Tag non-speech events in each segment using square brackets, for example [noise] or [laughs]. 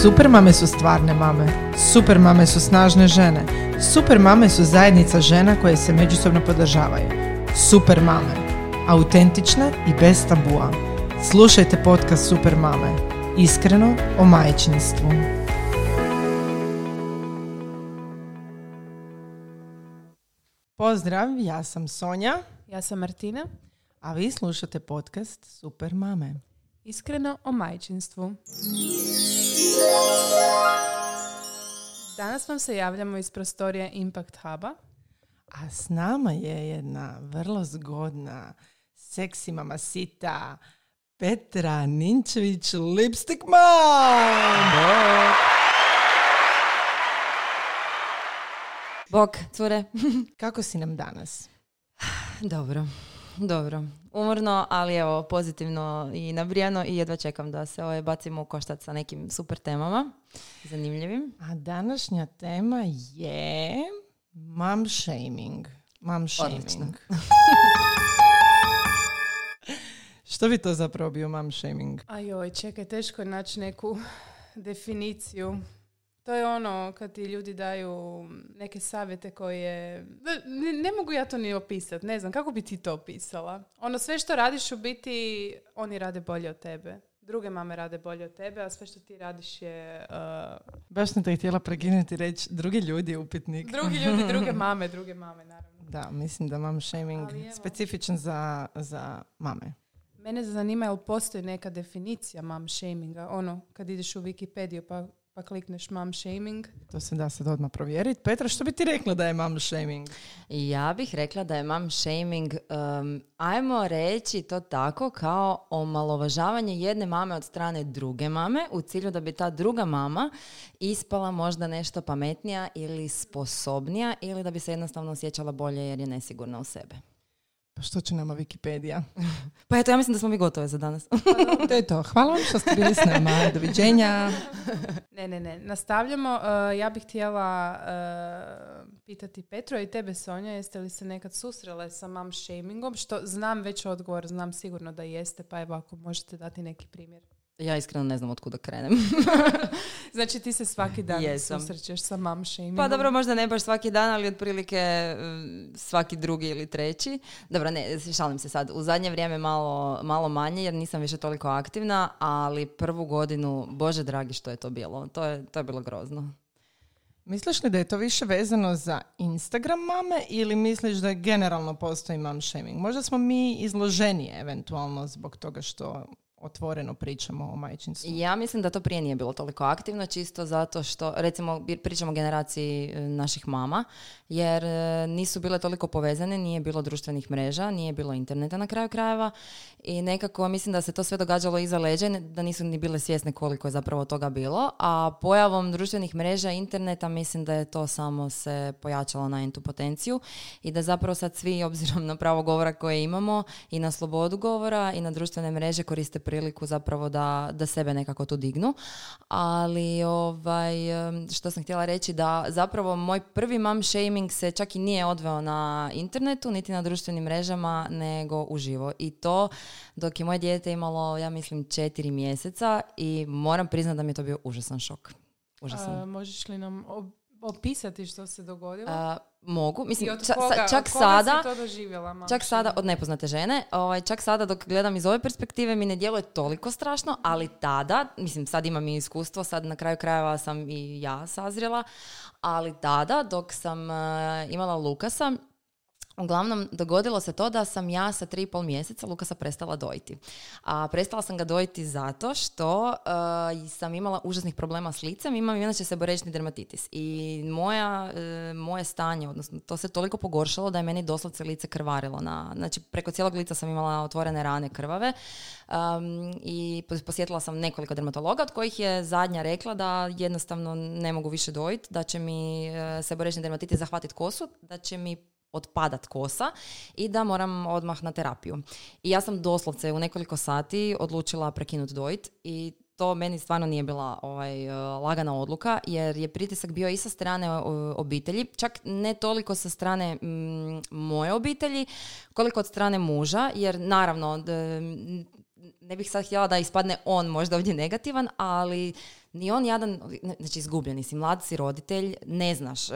Super mame su stvarne mame. Super mame su snažne žene. Super mame su zajednica žena koje se međusobno podržavaju. Super mame. Autentične i bez tabua. Slušajte podcast Super mame. Iskreno o majčinstvu. Pozdrav, ja sam Sonja, Ja sam Martina. a vi slušate podcast Super mame. Iskreno o majčinstvu. Danas vam se javljamo iz prostorije Impact Huba. A s nama je jedna vrlo zgodna, seksi mamasita, Petra Ninčević, Lipstick Mom! Bok, cure. [laughs] Kako si nam danas? dobro, dobro. Umorno, ali evo, pozitivno i nabrijano i jedva čekam da se ovaj bacimo u koštac sa nekim super temama, zanimljivim. A današnja tema je mom shaming. Mom shaming. [laughs] Što bi to zapravo bio mom shaming? A joj, čekaj, teško je naći neku definiciju. To je ono kad ti ljudi daju neke savjete koje... Ne, ne mogu ja to ni opisati, ne znam, kako bi ti to opisala? Ono, sve što radiš u biti, oni rade bolje od tebe. Druge mame rade bolje od tebe, a sve što ti radiš je... uh, Baš sam te htjela prekinuti i reći drugi ljudi upitnik. drugi ljudi, druge [laughs] mame, druge mame, naravno. Da, mislim da mom shaming specifičan za, za mame. Mene zanima jel postoji neka definicija mom shaminga. Ono, kad ideš u Wikipediju pa, pa klikneš mom shaming. To se da sad odmah provjeriti. Petra, što bi ti rekla da je mom shaming? Ja bih rekla da je mom shaming, um, ajmo reći to tako, kao omalovažavanje jedne mame od strane druge mame u cilju da bi ta druga mama ispala možda nešto pametnija ili sposobnija ili da bi se jednostavno osjećala bolje jer je nesigurna u sebe. Pa što će nama Wikipedia? [laughs] Pa eto, ja mislim da smo mi gotove za danas. to je to. Hvala vam što ste bili s nama. [laughs] Doviđenja. Ne, ne, ne. Nastavljamo. Uh, ja bih htjela uh, pitati Petro i tebe, Sonja, jeste li se nekad susrele sa mom shamingom? Što znam već odgovor, znam sigurno da jeste, pa evo ako možete dati neki primjer. Ja iskreno ne znam od kuda krenem. [laughs] Znači ti se svaki dan Jesam. susrećeš sa mom shamingom. Pa dobro, možda ne baš svaki dan, ali otprilike mm, svaki drugi ili treći. Dobro, ne, šalim se sad. U zadnje vrijeme malo, malo manje jer nisam više toliko aktivna, ali prvu godinu, bože dragi što je to bilo. To je, to je bilo grozno. Misliš li da je to više vezano za Instagram mame ili misliš da generalno postoji mom shaming? Možda smo mi izloženije eventualno zbog toga što otvoreno pričamo o majčinstvu. Ja mislim da to prije nije bilo toliko aktivno, čisto zato što, recimo, pričamo o generaciji e, naših mama, jer e, nisu bile toliko povezane, nije bilo društvenih mreža, nije bilo interneta na kraju krajeva i nekako mislim da se to sve događalo iza leđa, da nisu ni bile svjesne koliko je zapravo toga bilo, a pojavom društvenih mreža i interneta mislim da je to samo se pojačalo na entu potenciju i da zapravo sad svi, obzirom na pravo govora koje imamo i na slobodu govora i na društvene mreže koriste priliku zapravo da, da sebe nekako tu dignu. Ali ovaj, što sam htjela reći da zapravo moj prvi mom shaming se čak i nije odveo na internetu niti na društvenim mrežama nego uživo. I to dok je moje dijete imalo, ja mislim, četiri mjeseca i moram priznati da mi je to bio užasan šok. Užasan. A, možeš li nam ob- opisati što se dogodilo? A, mogu. I Mislim, od ča- koga, čak od koga sada... si to doživjela, Čak sada, od nepoznate žene, ovaj, čak sada dok gledam iz ove perspektive mi ne djeluje toliko strašno, ali tada, mislim sad imam i iskustvo, sad na kraju krajeva sam i ja sazrjela, ali tada dok sam eh, imala Lukasa, Uglavnom, dogodilo se to da sam ja sa tri i pol mjeseca Lukasa prestala dojiti. A prestala sam ga dojiti zato što eh, sam imala užasnih problema s licem, imam inače seborečni dermatitis. I moja, eh, moje stanje, odnosno to se toliko pogoršalo da je meni doslovce lice krvarilo. Na, znači, preko cijelog lica sam imala otvorene rane krvave um, i pos- posjetila sam nekoliko dermatologa od kojih je zadnja rekla da jednostavno ne mogu više dojiti, da će mi eh, seborečni dermatitis zahvatiti kosu, da će mi otpadat kosa i da moram odmah na terapiju. I ja sam doslovce u nekoliko sati odlučila prekinuti dojit i to meni stvarno nije bila ovaj, lagana odluka jer je pritisak bio i sa strane obitelji, čak ne toliko sa strane mm, moje obitelji, koliko od strane muža, jer naravno ne bih sad htjela da ispadne on možda ovdje negativan, ali ni on jadan, znači izgubljeni si, mlad si roditelj, ne znaš e,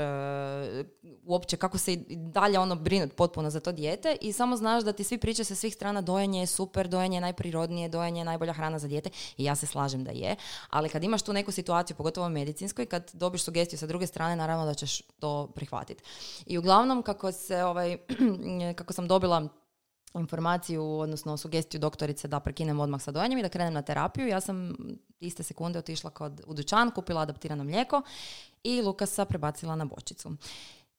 uopće kako se dalje ono brinut potpuno za to dijete i samo znaš da ti svi pričaju sa svih strana dojenje je super, dojenje je najprirodnije, dojenje je najbolja hrana za dijete i ja se slažem da je, ali kad imaš tu neku situaciju, pogotovo medicinskoj, kad dobiš sugestiju sa druge strane, naravno da ćeš to prihvatiti. I uglavnom kako se ovaj, [clears throat] kako sam dobila informaciju, odnosno sugestiju doktorice da prekinem odmah sa dojenjem i da krenem na terapiju. Ja sam iste sekunde otišla kod, u dućan, kupila adaptirano mlijeko i Lukasa prebacila na bočicu.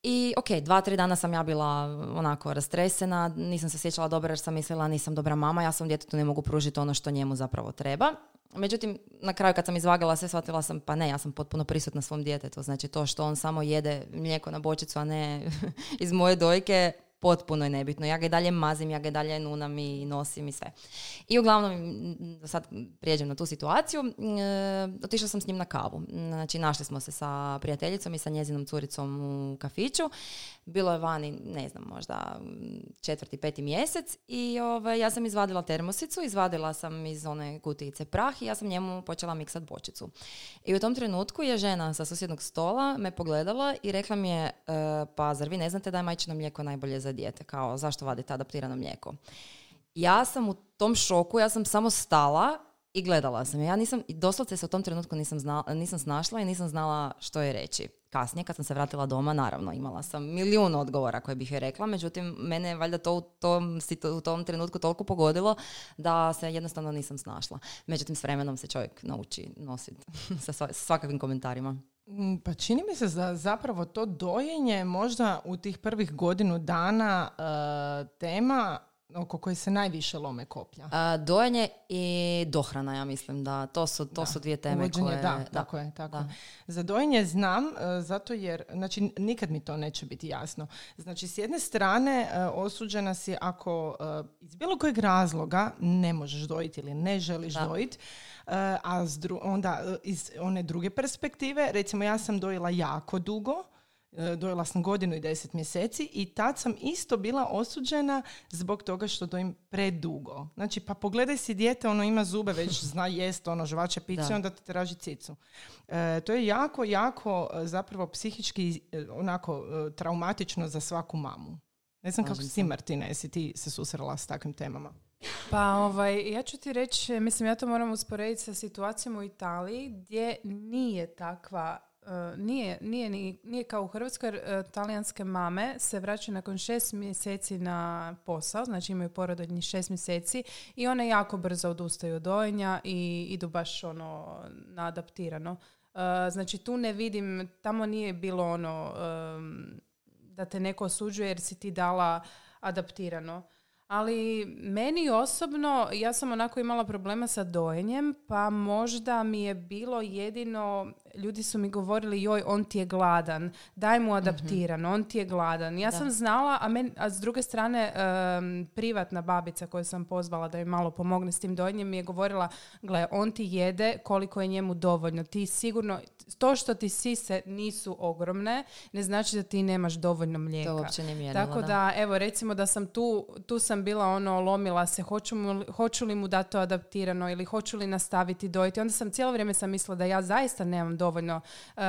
I ok, dva, tri dana sam ja bila onako rastresena, nisam se sjećala dobro jer sam mislila nisam dobra mama, ja sam djetetu ne mogu pružiti ono što njemu zapravo treba. Međutim, na kraju kad sam izvagala sve, shvatila sam, pa ne, ja sam potpuno prisutna svom djetetu. Znači to što on samo jede mlijeko na bočicu, a ne [laughs] iz moje dojke, potpuno je nebitno. Ja ga i dalje mazim, ja ga i dalje nunam i nosim i sve. I uglavnom, sad prijeđem na tu situaciju, e, otišla sam s njim na kavu. Znači, našli smo se sa prijateljicom i sa njezinom curicom u kafiću. Bilo je vani, ne znam, možda četvrti, peti mjesec i ovaj, ja sam izvadila termosicu, izvadila sam iz one kutijice prah i ja sam njemu počela miksat bočicu. I u tom trenutku je žena sa susjednog stola me pogledala i rekla mi je, e, pa zar vi ne znate da je majčino mlijeko najbolje dijete? Kao, zašto vadite adaptirano mlijeko? Ja sam u tom šoku, ja sam samo stala i gledala sam. Ja nisam, doslovce se u tom trenutku nisam, znala, nisam snašla i nisam znala što je reći. Kasnije, kad sam se vratila doma, naravno, imala sam milijun odgovora koje bih joj rekla, međutim, mene je valjda to u tom, u tom trenutku toliko pogodilo da se jednostavno nisam snašla. Međutim, s vremenom se čovjek nauči nositi [laughs] sa svakakvim komentarima. Mm, pa čini mi se da zapravo to dojenje možda u tih prvih godinu dana uh, tema oko koje se najviše lome koplja? A, dojenje i dohrana, ja mislim da to su, to su dvije teme koje... Da, tako je. Tako. Za dojenje znam, e, zato jer, znači nikad mi to neće biti jasno. Znači, s jedne strane e, osuđena si ako e, iz bilo kojeg razloga ne možeš dojiti ili ne želiš dojiti, a onda iz one druge perspektive, recimo ja sam dojela jako dugo, E, dojela sam godinu i deset mjeseci i tad sam isto bila osuđena zbog toga što dojim predugo. Znači, pa pogledaj si dijete, ono ima zube, već [laughs] zna jest, ono žvače piće, onda te traži cicu. E, to je jako, jako zapravo psihički onako traumatično za svaku mamu. Ne znam kako si Martina, jesi ti se susrela s takvim temama? Pa ovaj, ja ću ti reći, mislim ja to moram usporediti sa situacijom u Italiji gdje nije takva E, nije, nije, nije kao u Hrvatskoj, uh, talijanske mame se vraćaju nakon šest mjeseci na posao, znači imaju porododnji šest mjeseci i one jako brzo odustaju od dojenja i idu baš ono adaptirano. Uh, znači tu ne vidim, tamo nije bilo ono da te neko osuđuje jer si ti dala adaptirano. Ali meni osobno, ja sam onako imala problema sa dojenjem, pa možda mi je bilo jedino ljudi su mi govorili joj on ti je gladan, daj mu adaptiran, on ti je gladan. Ja sam znala, a, men, a s druge strane privatna babica koju sam pozvala da mi malo pomogne s tim dojenjem mi je govorila, gle on ti jede koliko je njemu dovoljno. Ti sigurno, to što ti sise nisu ogromne, ne znači da ti nemaš dovoljno mlijeka. To uopće nije Tako da. evo recimo da sam tu, tu sam bila ono lomila se, hoću, mu, hoću li mu dati to adaptirano ili hoću li nastaviti dojiti. Onda sam cijelo vrijeme sam mislila da ja zaista nemam dovoljno uh,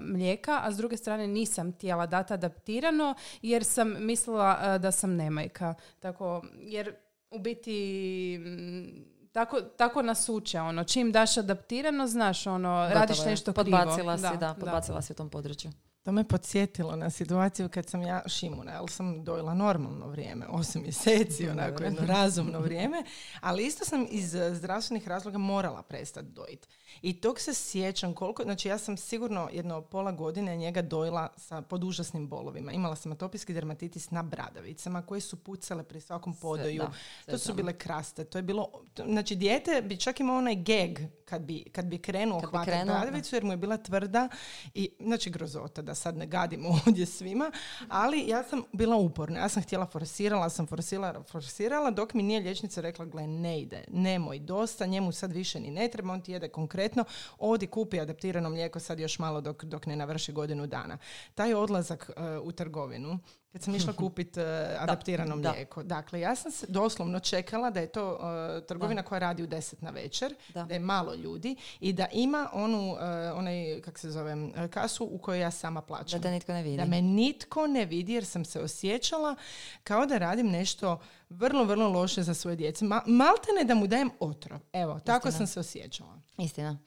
mlijeka, a s druge strane nisam htjela dati adaptirano jer sam mislila uh, da sam nemajka. Tako, jer u biti mm, tako, tako nas uče, ono, čim daš adaptirano, znaš, ono, radiš nešto podbacila krivo. Si, da, podbacila si u tom području. To me podsjetilo na situaciju kad sam ja šimuna, ali sam dojela normalno vrijeme, osam mjeseci, onako jedno razumno vrijeme, ali isto sam iz zdravstvenih razloga morala prestati dojiti. I tog se sjećam koliko, znači ja sam sigurno jedno pola godine njega dojela sa, pod užasnim bolovima. Imala sam atopijski dermatitis na bradavicama koje su pucale pri svakom podoju. to su bile kraste. To je bilo, znači dijete bi čak imao onaj geg kad bi, kad bi krenuo hvatati bradavicu jer mu je bila tvrda i znači grozota da sad ne gadimo [laughs] ovdje svima, ali ja sam bila uporna. Ja sam htjela forsirala, sam forsirala, forsirala dok mi nije liječnica rekla gle ne ide, nemoj dosta, njemu sad više ni ne treba, on ti jede konkretno odi kupi adaptirano mlijeko sad još malo dok, dok ne navrši godinu dana. Taj odlazak e, u trgovinu kad sam išla [laughs] kupiti adaptirano da. mlijeko. Dakle, ja sam se doslovno čekala da je to uh, trgovina koja radi u deset na večer, Da. da. je malo ljudi i da ima onu, uh, onaj, kak se zove, uh, kasu u kojoj ja sama Da plaćam. te nitko ne vidi. Da me nitko ne vidi jer sam se osjećala kao da radim nešto vrlo, vrlo loše za svoje djece. Ma, malte ne da mu dajem otrov. Evo, tako Istina. sam se osjećala. Istina.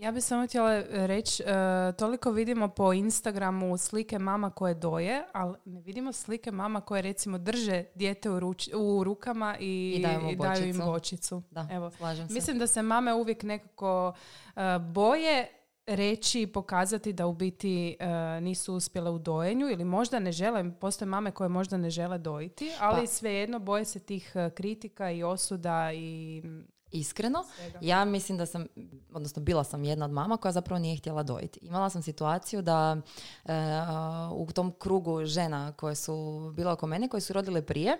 Ja bih samo htjela reći, e, toliko vidimo po Instagramu slike mama koje doje, ali ne vidimo slike mama koje recimo drže dijete u, ruč- u rukama i, I daju i daju im bočicu. Da, Evo. slažem se. Mislim da se mame uvijek nekako e, boje reći i pokazati da u biti e, nisu uspjele u dojenju ili možda ne žele, postoje mame koje možda ne žele dojiti, ali Pa. svejedno boje se tih e, kritika i osuda i Iskreno, svega. ja mislim da sam, odnosno bila sam jedna od mama koja zapravo nije htjela dojiti. Imala sam situaciju da e, u tom krugu žena koje su bile oko mene, koje su rodile prije,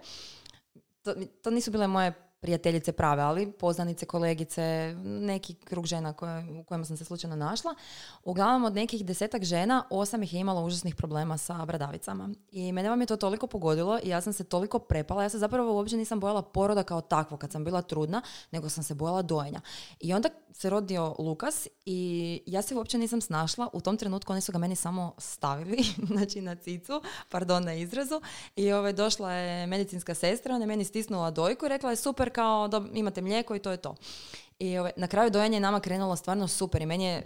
to, to nisu bile moje prijateljice prave, ali poznanice, kolegice, neki krug žena koje, u kojima sam se slučajno našla. Uglavnom od nekih desetak žena, osam ih je imalo užasnih problema sa bradavicama. I mene vam je to toliko pogodilo i ja sam se toliko prepala. Ja se zapravo uopće nisam bojala poroda kao takvo kad sam bila trudna, nego sam se bojala dojenja. I onda se rodio Lukas i ja se uopće nisam snašla. U tom trenutku oni su ga meni samo stavili, [laughs] znači na cicu, pardon na izrazu. I ovaj, došla je medicinska sestra, ona je meni stisnula dojku i rekla je super kao dob- imate mlijeko i to je to. I ovaj, na kraju dojenje je nama krenulo stvarno super i meni je,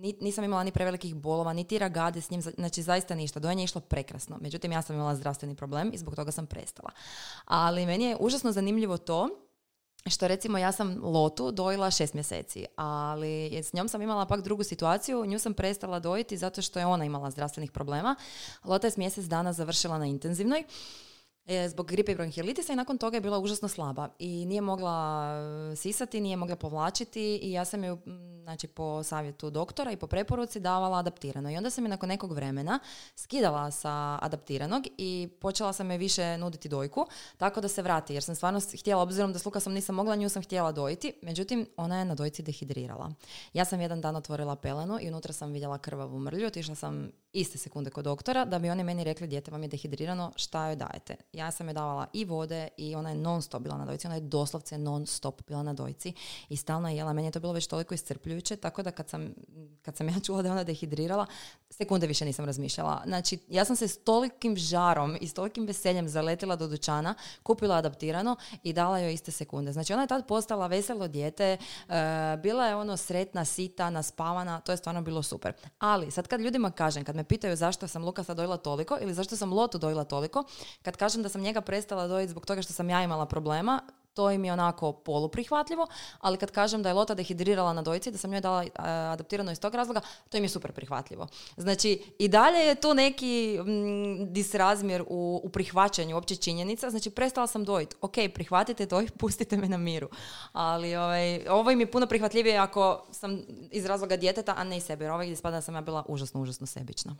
ni- nisam imala ni prevelikih bolova, niti ragade s njim, znači zaista ništa. Dojenje je išlo prekrasno. Međutim, ja sam imala zdravstveni problem i zbog toga sam prestala. Ali meni je užasno zanimljivo to što recimo ja sam Lotu dojila šest mjeseci, ali s njom sam imala pak drugu situaciju, nju sam prestala dojiti zato što je ona imala zdravstvenih problema. Lota je s mjesec dana završila na intenzivnoj zbog gripe i bronhilitisa i nakon toga je bila užasno slaba i nije mogla e, sisati, nije mogla povlačiti i ja sam ju m, znači po savjetu doktora i po preporuci davala adaptirano. I onda sam je nakon nekog vremena skidala sa adaptiranog i počela sam je više nuditi dojku tako da se vrati jer sam stvarno htjela obzirom da s Lukasom nisam mogla nju sam htjela dojiti. Međutim ona je na dojci dehidrirala. Ja sam jedan dan otvorila pelenu i unutra sam vidjela krvavu mrlju. Otišla sam iste sekunde kod doktora da bi oni meni rekli dijete vam je dehidrirano šta joj dajete? Ja sam joj davala i vode i ona je non stop bila na dojci ona je doslovce non stop bila na dojci i stalno je jela. Meni je to bilo već toliko iscrpljujuće tako da kad sam, kad sam ja [laughs] čula da je ona dehidrirala sekunde više nisam razmišljala znači ja sam se s tolikim žarom i s tolikim veseljem zaletila do dućana kupila adaptirano i dala joj iste sekunde znači ona je tad postala veselo dijete e, bila je ono sretna, sita, naspavana, to je stvarno bilo super. Ali sad kad ljudima kažem, kad me pitaju zašto sam Lukasa dojila toliko ili zašto sam Lotu dojila toliko, kad kažem da sam njega prestala dojiti zbog toga što sam ja imala problema, to im je onako poluprihvatljivo, ali kad kažem da je Lota dehidrirala na dojci, da sam njoj dala adaptirano iz tog razloga, to im je super prihvatljivo. Znači, i dalje je tu neki disrazmjer u, u prihvaćanju opće činjenica, znači prestala sam dojiti, ok, prihvatite to i pustite me na miru. Ali ovaj, ovo im je puno prihvatljivije ako sam iz razloga djeteta, a ne i sebe, jer ovaj gdje spada da sam ja bila užasno, užasno sebična.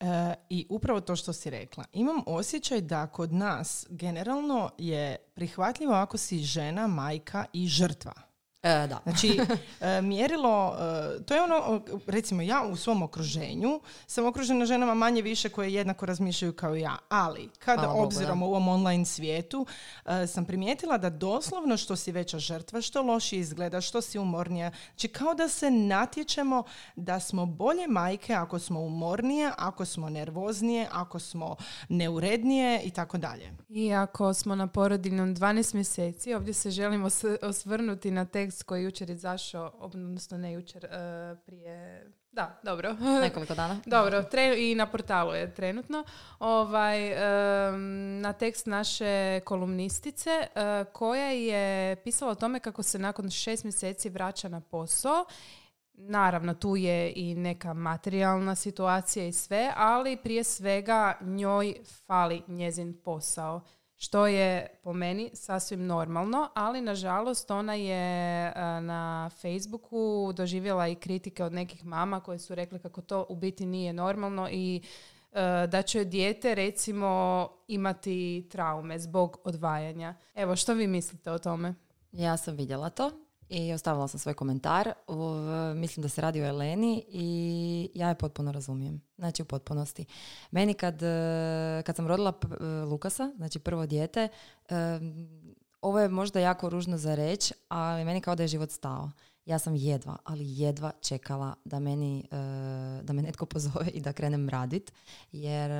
E, I upravo to što si rekla. Imam osjećaj da kod nas generalno je prihvatljivo ako si žena, majka i žrtva. E, da. [laughs] Znači, e, mjerilo, e, to je ono, recimo ja u svom okruženju sam okružena ženama manje više koje jednako razmišljaju kao ja, ali kada Hvala Bogu, obzirom da. u ovom online svijetu e, sam primijetila da doslovno što si veća žrtva, što lošije izgleda, što si umornija, znači kao da se natječemo da smo bolje majke ako smo umornije, ako smo nervoznije, ako smo neurednije i tako dalje. I ako smo na porodiljnom 12 mjeseci, ovdje se želimo osvrnuti na tekst koji je jučer izašao, odnosno ne jučer, e, prije... Da, dobro. [laughs] Nekoliko dana. [laughs] Dobro, tre- i na portalu je trenutno. Ovaj, em, na tekst naše kolumnistice e, koja je pisala o tome kako se nakon šest mjeseci vraća na posao. Naravno, tu je i neka materijalna situacija i sve, ali prije svega njoj fali njezin posao. Što je po meni sasvim normalno, ali nažalost ona je e, na Facebooku doživjela i kritike od nekih mama koje su rekle kako to u biti nije normalno i e, da će dijete recimo imati traume zbog odvajanja. Evo, što vi mislite o tome? Ja sam vidjela to i ostavila sam svoj komentar. mislim da se radi o Eleni i ja je potpuno razumijem. Znači u potpunosti. Meni kad, e, kad sam rodila e, Lukasa, znači prvo dijete, e, ovo je možda jako ružno za reći, ali meni kao da je život stao. Ja sam jedva, ali jedva čekala da meni, da me netko pozove i da krenem radit, jer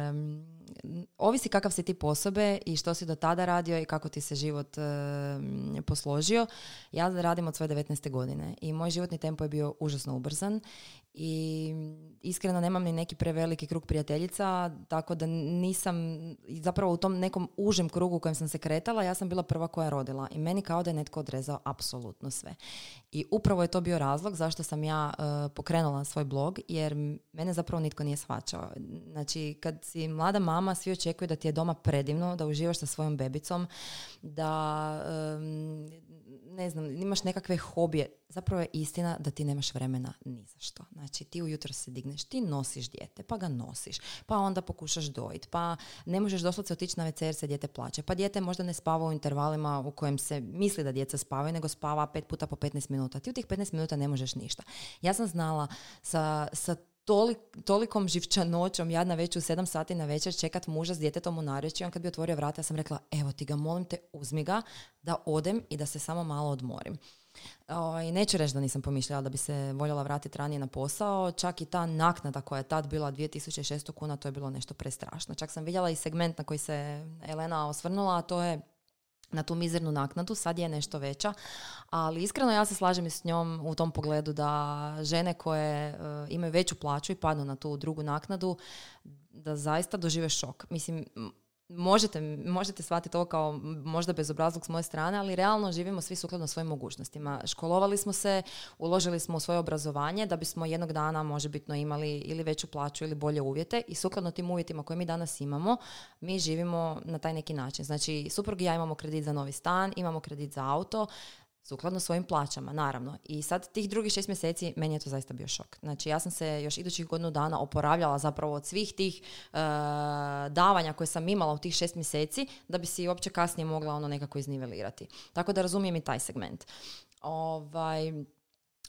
ovisi kakav si ti posobe i što si do tada radio i kako ti se život e, posložio. Ja radim od svoje 19. godine i moj životni tempo je bio užasno ubrzan i iskreno nemam ni neki preveliki krug prijateljica, tako da nisam, zapravo u tom nekom užem krugu u kojem sam se kretala, ja sam bila prva koja rodila i meni kao da je netko odrezao apsolutno sve. I upravo je to bio razlog zašto sam ja e, pokrenula svoj blog, jer mene zapravo nitko nije shvaćao. Znači, kad si mlada mama, svi očekuju da ti je doma predivno, da uživaš sa svojom bebicom, da ne znam, imaš nekakve hobije. Zapravo je istina da ti nemaš vremena ni za što. Znači, ti ujutro se digneš, ti nosiš dijete, pa ga nosiš, pa onda pokušaš dojit, pa ne možeš doslovce otići na WC jer se dijete plaće, pa dijete možda ne spava u intervalima u kojem se misli da djeca spavaju, nego spava pet puta po 15 minuta. Ti u tih 15 minuta ne možeš ništa. Ja sam znala sa, sa tolik, tolikom živčanoćom ja na već u sedam sati na večer čekat muža s djetetom u narjeći. On kad bi otvorio vrata, ja sam rekla, evo ti ga, molim te, uzmi ga, da odem i da se samo malo odmorim. I ovaj, neću reći da nisam pomišljala da bi se voljela vratiti ranije na posao. Čak i ta naknada koja je tad bila 2600 kuna, to je bilo nešto prestrašno. Čak sam vidjela i segment na koji se Elena osvrnula, a to je na tu mizernu naknadu, sad je nešto veća, ali iskreno ja se slažem i s njom u tom pogledu da žene koje uh, imaju veću plaću i padnu na tu drugu naknadu, da zaista dožive šok. Mislim, možete, možete shvatiti ovo kao možda bezobrazluk s moje strane, ali realno živimo svi sukladno svojim mogućnostima. Školovali smo se, uložili smo u svoje obrazovanje da bismo jednog dana možebitno imali ili veću plaću ili bolje uvjete i sukladno tim uvjetima koje mi danas imamo, mi živimo na taj neki način. Znači, suprug i ja imamo kredit za novi stan, imamo kredit za auto, sukladno svojim plaćama, naravno. I sad tih drugih šest mjeseci meni je to zaista bio šok. Znači ja sam se još idućih godinu dana oporavljala zapravo od svih tih uh, davanja koje sam imala u tih šest mjeseci da bi si uopće kasnije mogla ono nekako iznivelirati. Tako da razumijem i taj segment. Ovaj,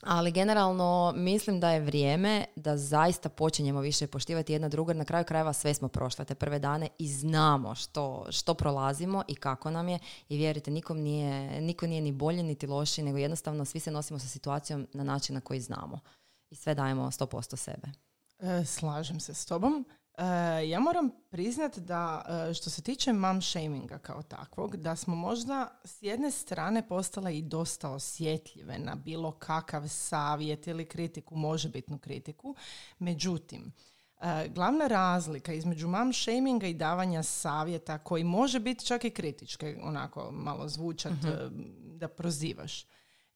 ali generalno mislim da je vrijeme da zaista počinjemo više poštivati jedna druga. Na kraju krajeva sve smo prošle te prve dane i znamo što, što prolazimo i kako nam je. I vjerujte, nikom nije, niko nije ni bolje niti loši, nego jednostavno svi se nosimo sa situacijom na način na koji znamo. I sve dajemo 100% sebe. E, slažem se s tobom. E, ja moram priznat da e, što se tiče mom shaminga kao takvog, da smo možda s jedne strane postale i dosta osjetljive na bilo kakav savjet ili kritiku, možebitnu kritiku. Međutim, e, glavna razlika između mam shaminga i davanja savjeta koji može biti čak i kritičke, onako malo zvučat mhm. da prozivaš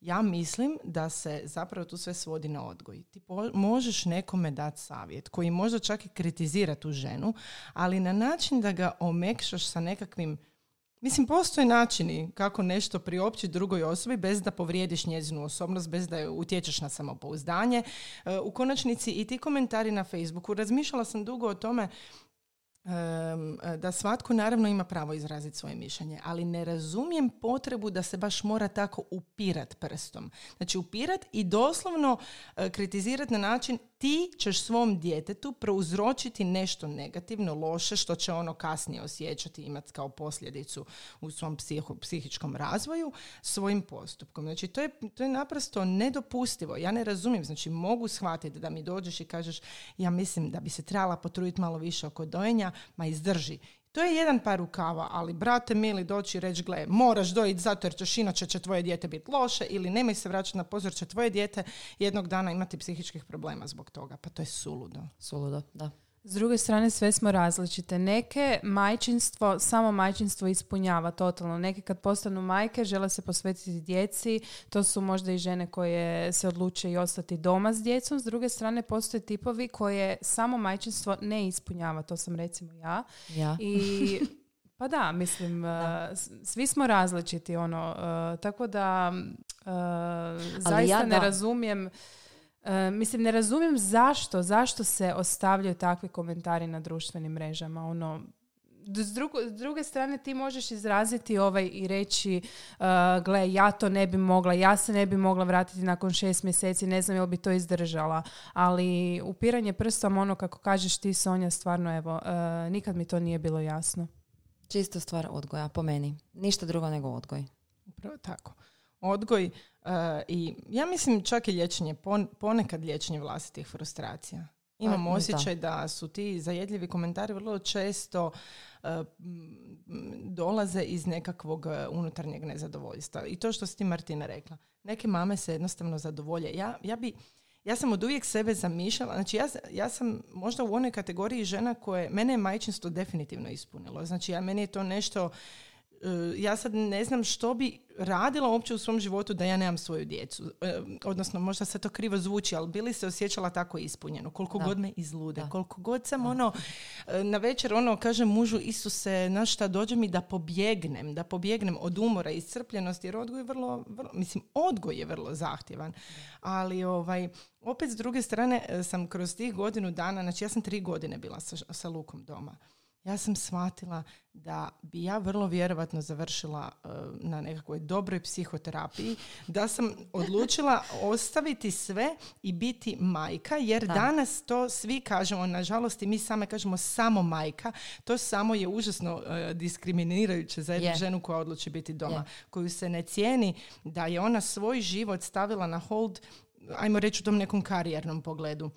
ja mislim da se zapravo tu sve svodi na odgoj. Ti možeš nekome dati savjet koji možda čak i kritizira tu ženu, ali na način da ga omekšaš sa nekakvim Mislim, postoje načini kako nešto priopćiti drugoj osobi bez da povrijediš njezinu osobnost, bez da utječeš na samopouzdanje. E, u konačnici i ti komentari na Facebooku. Razmišljala sam dugo o tome da svatko naravno ima pravo izraziti svoje mišljenje, ali ne razumijem potrebu da se baš mora tako upirat prstom. Znači upirat i doslovno e, kritizirati na način ti ćeš svom djetetu prouzročiti nešto negativno, loše, što će ono kasnije osjećati imati kao posljedicu u svom psiho, psihičkom razvoju svojim postupkom. Znači, to je, to je naprosto nedopustivo. Ja ne razumijem. Znači, mogu shvatiti da mi dođeš i kažeš ja mislim da bi se trebala potruditi malo više oko dojenja, ma izdrži. To je jedan par rukava, ali brate mili doći reći, gle, moraš dojiti zato jer ćeš inače će tvoje dijete biti loše ili nemoj se vraćati na pozor, će tvoje dijete jednog dana imati psihičkih problema zbog toga. Pa to je suludo. Suludo, da. S druge strane sve smo različite. Neke majčinstvo, samo majčinstvo ispunjava totalno. Neke kad postanu majke žele se posvetiti djeci. To su možda i žene koje se odluče i ostati doma s djecom. S druge strane postoje tipovi koje samo majčinstvo ne ispunjava. To sam recimo ja. Ja. I [laughs] pa da, mislim, svi smo različiti. ono Tako da zaista ne razumijem E, mislim, ne razumijem zašto, zašto se ostavljaju takvi komentari na društvenim mrežama. Ono, s, s druge strane ti možeš izraziti ovaj i reći uh, gle, ja to ne bi mogla, ja se ne bi mogla vratiti nakon šest mjeseci, ne znam jel bi to izdržala. Ali upiranje prstom, ono kako kažeš ti Sonja, stvarno evo, uh, nikad mi to nije bilo jasno. Čisto stvar odgoja, po meni. Ništa drugo nego odgoj. Upravo tako. Odgoj uh, i ja mislim čak i liječenje, ponekad liječenje vlastitih frustracija. Imam osjećaj da su ti zajedljivi komentari vrlo često e, dolaze iz nekakvog e, unutarnjeg nezadovoljstva. I to što si ti Martina rekla. Neke mame se jednostavno zadovolje. Ja, ja bi ja sam od uvijek sebe zamišljala, znači ja, ja sam možda u onoj kategoriji žena koje, mene je majčinstvo definitivno ispunilo. Znači ja, meni je to nešto ja sad ne znam što bi radila uopće u svom životu da ja nemam svoju djecu. E, odnosno, možda se to krivo zvuči, ali bili se osjećala tako ispunjeno. Koliko god me izlude, koliko god sam ono, e, na večer ono, kažem mužu, Isuse, na šta, dođe mi da pobjegnem, da pobjegnem od umora i iscrpljenosti, jer odgoj je vrlo, vrlo, mislim, odgoj je vrlo zahtjevan. Ali, ovaj, opet s druge strane, sam kroz tih godinu dana, znači ja sam tri godine bila sa, sa Lukom doma ja sam shvatila da bi ja vrlo vjerovatno završila uh, na nekakvoj dobroj psihoterapiji, da sam [laughs] odlučila ostaviti sve i biti majka, jer danas to svi kažemo, nažalost i mi same kažemo samo majka, to samo je užasno uh, diskriminirajuće za jednu ženu koja odluči biti doma, koju se ne cijeni da je ona svoj život stavila na hold ajmo reći u tom nekom karijernom pogledu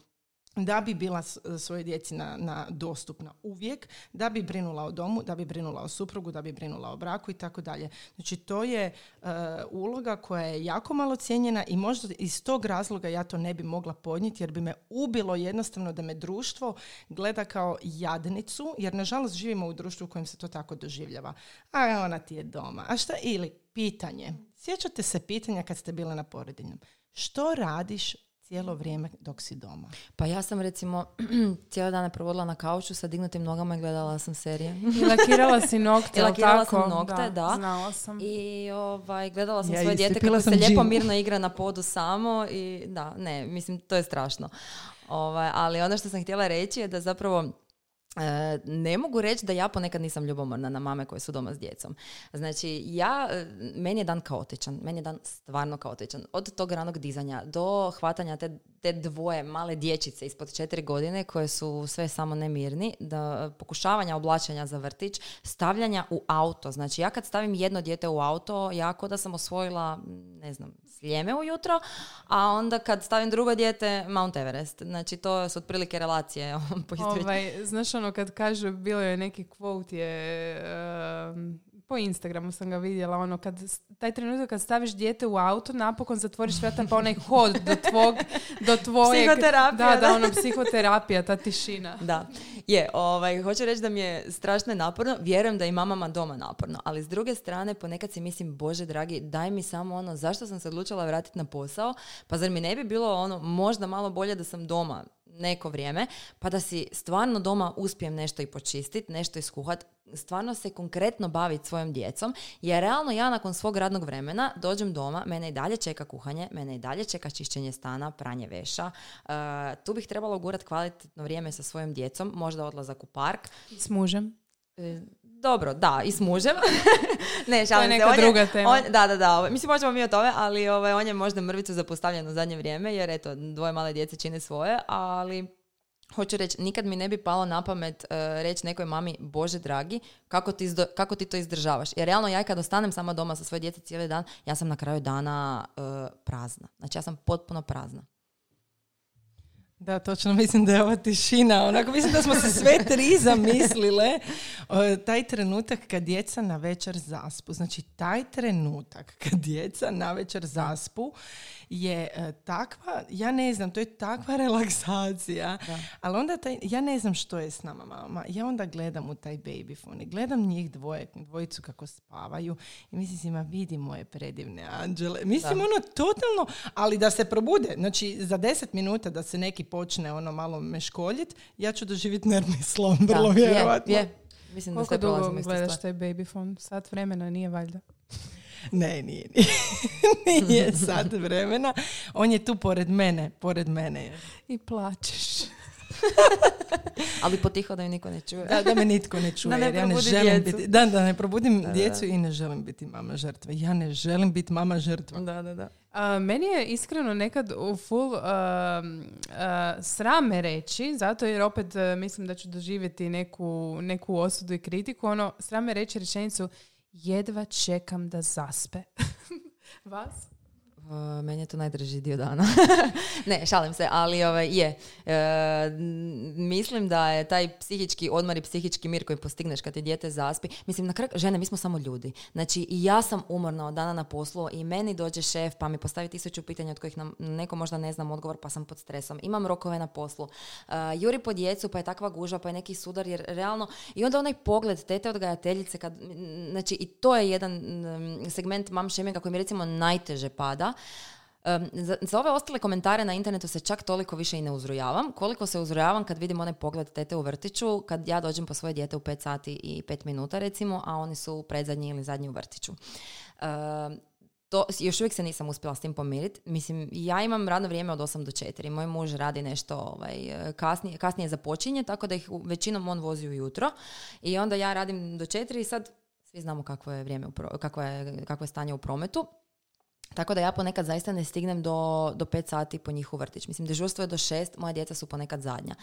da bi bila svojoj djeci na, na dostupna uvijek, da bi brinula o domu, da bi brinula o suprugu, da bi brinula o braku i tako dalje. Znači to je uh, uloga koja je jako malo cijenjena i možda iz tog razloga ja to ne bi mogla podnijeti jer bi me ubilo jednostavno da me društvo gleda kao jadnicu jer nažalost živimo u društvu u kojem se to tako doživljava. A ona ti je doma. A šta ili pitanje. Sjećate se pitanja kad ste bile na porodinjem. Što radiš cijelo vrijeme dok si doma? Pa ja sam recimo [clears throat] cijelo dana provodila na kauču sa dignutim nogama i gledala sam serije. I lakirala si nokte, [laughs] I lakirala sam nokte, da. Znala sam. I ovaj, gledala sam svoje dijete kako se lijepo [laughs] mirno igra na podu samo i da, ne, mislim, to je strašno. Ovaj, ali ono što sam htjela reći je da zapravo ne mogu reći da ja ponekad nisam ljubomorna na mame koje su doma s djecom. Znači, ja, e, meni je dan kaotičan. Meni je dan stvarno kaotičan. Od tog ranog dizanja do hvatanja te, te dvoje male dječice ispod četiri godine koje su sve samo nemirni, da pokušavanja oblačenja za vrtić, stavljanja u auto. Znači, ja kad stavim jedno dijete u auto, jako da sam osvojila, ne znam, sljeme ujutro, a onda kad stavim drugo dijete, Mount Everest. Znači, to su otprilike relacije. [laughs] ovaj, znaš ono kad kaže, bilo je neki quote je, po Instagramu sam ga vidjela, ono kad, taj trenutak kad staviš dijete u auto, napokon zatvoriš vrata pa onaj hod do tvog, do tvojeg... Psihoterapija. Da, da, ono, psihoterapija, ta tišina. Da. Je, ovaj, hoću reći da mi je strašno naporno, vjerujem da i mamama doma naporno, ali s druge strane ponekad si mislim, bože dragi, daj mi samo ono, zašto sam se odlučila vratiti na posao, pa zar mi ne bi bilo ono, možda malo bolje da sam doma neko vrijeme, pa da si stvarno doma uspijem nešto i počistiti, nešto iskuhat, stvarno se konkretno baviti svojom djecom, jer realno ja nakon svog radnog vremena dođem doma, mene i dalje čeka kuhanje, mene i dalje čeka čišćenje stana, pranje veša. Uh, tu bih trebalo gurati kvalitetno vrijeme sa svojom djecom, možda odlazak u park. S mužem. E, dobro, da, i s mužem. [laughs] ne, šalim se. neka druga tema. On, da, da, da. Ovaj, mislim, možemo mi o tome, ali ovaj, on je možda mrvicu zapostavljen u zadnje vrijeme, jer eto, dvoje male djece čine svoje, ali hoću reći, nikad mi ne bi palo na pamet uh, reći nekoj mami, Bože dragi, kako ti, kako ti to izdržavaš. Jer realno ja kad ostanem sama doma sa svoje djece cijeli dan, ja sam na kraju dana uh, prazna. Znači ja sam potpuno prazna. Da, točno mislim da je ova tišina. Onako mislim da smo se sve tri zamislile. taj trenutak kad djeca na večer zaspu. Znači taj trenutak kad djeca na večer zaspu je e, takva, ja ne znam, to je takva relaksacija. Ali onda taj, ja ne znam što je s nama mama. Ja onda gledam u taj baby phone i gledam njih dvoje, dvojicu kako spavaju i mislim si, ma vidi moje predivne anđele. Mislim ono totalno, ali da se probude. Znači za deset minuta da se neki počne ono malo meškoljit, ja ću doživjeti [laughs] nervni slom, vrlo vjerojatno. Je, je. Mislim Koliko da dugo gledaš taj baby phone? Sat vremena, nije valjda? [laughs] Ne, nije, nije [laughs] sad vremena. On je tu pored mene, pored mene. I plačeš. [laughs] Ali potiho da ju niko ne čuje. Da, da me nitko ne čuje. [laughs] Da ne jer ja ne želim djecu. biti, da, da ne probudim Da, da, djecu da. i ne želim biti mama žrtve. Ja ne želim biti mama žrtva. Da, da, da. A, meni je iskreno nekad u full um, a, sram me reći, zato jer opet a, mislim da ću doživjeti neku, neku osudu i kritiku, ono, sram me reći rečenicu jedva čekam da zaspe. [laughs] Vas? Uh, meni je to najdraži dio dana. [laughs] ne, šalim se, ali ovaj, je. N- mislim da je taj psihički odmor i psihički mir koji postigneš kad ti dijete zaspi. Mislim, na kraju, žene, mi smo samo ljudi. Znači, i ja sam umorna od dana na poslu i meni dođe šef pa mi postavi tisuću pitanja od kojih nam neko možda ne znam odgovor pa sam pod stresom. Imam rokove na poslu. Uh, juri po djecu pa je takva gužva pa je neki sudar jer realno i onda onaj pogled tete odgajateljice kad, znači i to je jedan segment mam shaminga koji mi recimo najteže pada. Um, za, za ove ostale komentare na internetu se čak toliko više i ne uzrujavam. Koliko se uzrujavam kad vidim onaj pogled tete u vrtiću, kad ja dođem po svoje dijete u 5 sati i 5 minuta recimo, a oni su predzadnji ili zadnji u vrtiću. Um, to, još uvijek se nisam uspjela s tim pomiriti. Mislim, ja imam radno vrijeme od 8 do 4. Moj muž radi nešto ovaj, kasnije, kasnije započinje, tako da ih većinom on vozi ujutro. I onda ja radim do 4 i sad svi znamo kakvo je vrijeme, u pro- kakvo je, kakvo je stanje u prometu. Tako da ja ponekad zaista ne stignem do, do 5 sati po njih u vrtić. Mislim, dežurstvo je do 6, moja djeca su ponekad zadnja.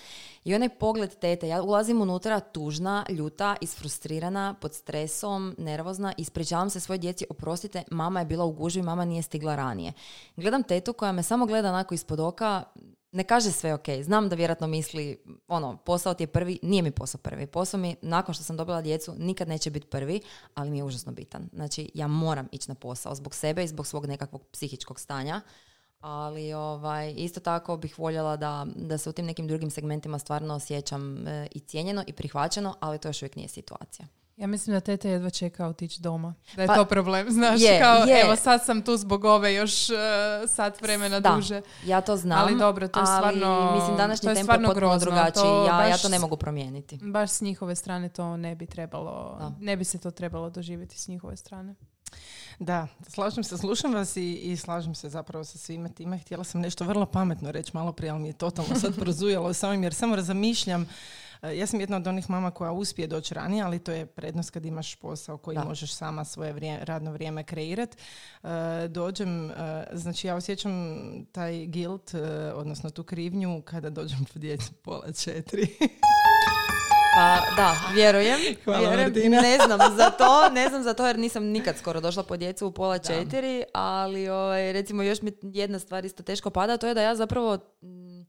I onaj pogled tete, ja ulazim unutra tužna, ljuta, isfrustrirana, pod stresom, nervozna, ispričavam se svoj djeci, oprostite, mama je bila u gužvi, mama nije stigla ranije. Gledam tetu koja me samo gleda onako ispod oka, ne kaže sve ok, znam da vjerojatno misli, ono, posao ti je prvi, nije mi posao prvi. Posao mi, nakon što sam dobila djecu, nikad neće biti prvi, ali mi je užasno bitan. Znači, ja moram ići na posao zbog sebe i zbog svog nekakvog psihičkog stanja. Ali ovaj, isto tako bih voljela da, da se u tim nekim drugim segmentima stvarno osjećam e, i cijenjeno i prihvaćeno, ali to još uvijek nije situacija. Ja mislim da tete jedva čeka otići doma. Da je Pa, to problem, znaš, je, kao je. evo sad sam tu zbog ove još uh, sat vremena Da. duže. Ja to znam, Ali dobro, to je ali stvarno- mislim današnji to je tempo je stvarno potpuno grozno, drugačiji. to ja, ja baš to ne mogu promijeniti. Baš s njihove strane to ne bi trebalo, Da. ne bi se to trebalo doživjeti s njihove strane. Da, slažem se, slušam vas i, i slažem se zapravo sa svime time. Htjela sam nešto vrlo pametno reći malo prije, ali mi je totalno sad [laughs] prozujalo samim jer samo razmišljam. E, Ja sam jedna od onih mama koja uspije doći ranije, ali to je prednost kad imaš posao koji Da. možeš sama svoje vrije- radno vrijeme kreirati. dođem, e, znači ja osjećam taj guilt, e, odnosno tu krivnju kada dođem po djecu pola četiri. Pa da, vjerujem. [laughs] Hvala, vjerujem. Martina. Ne znam za to, ne znam za to jer nisam nikad skoro došla po djecu u pola četiri, ali ovaj, recimo još mi jedna stvar isto teško pada, to je da ja zapravo mm,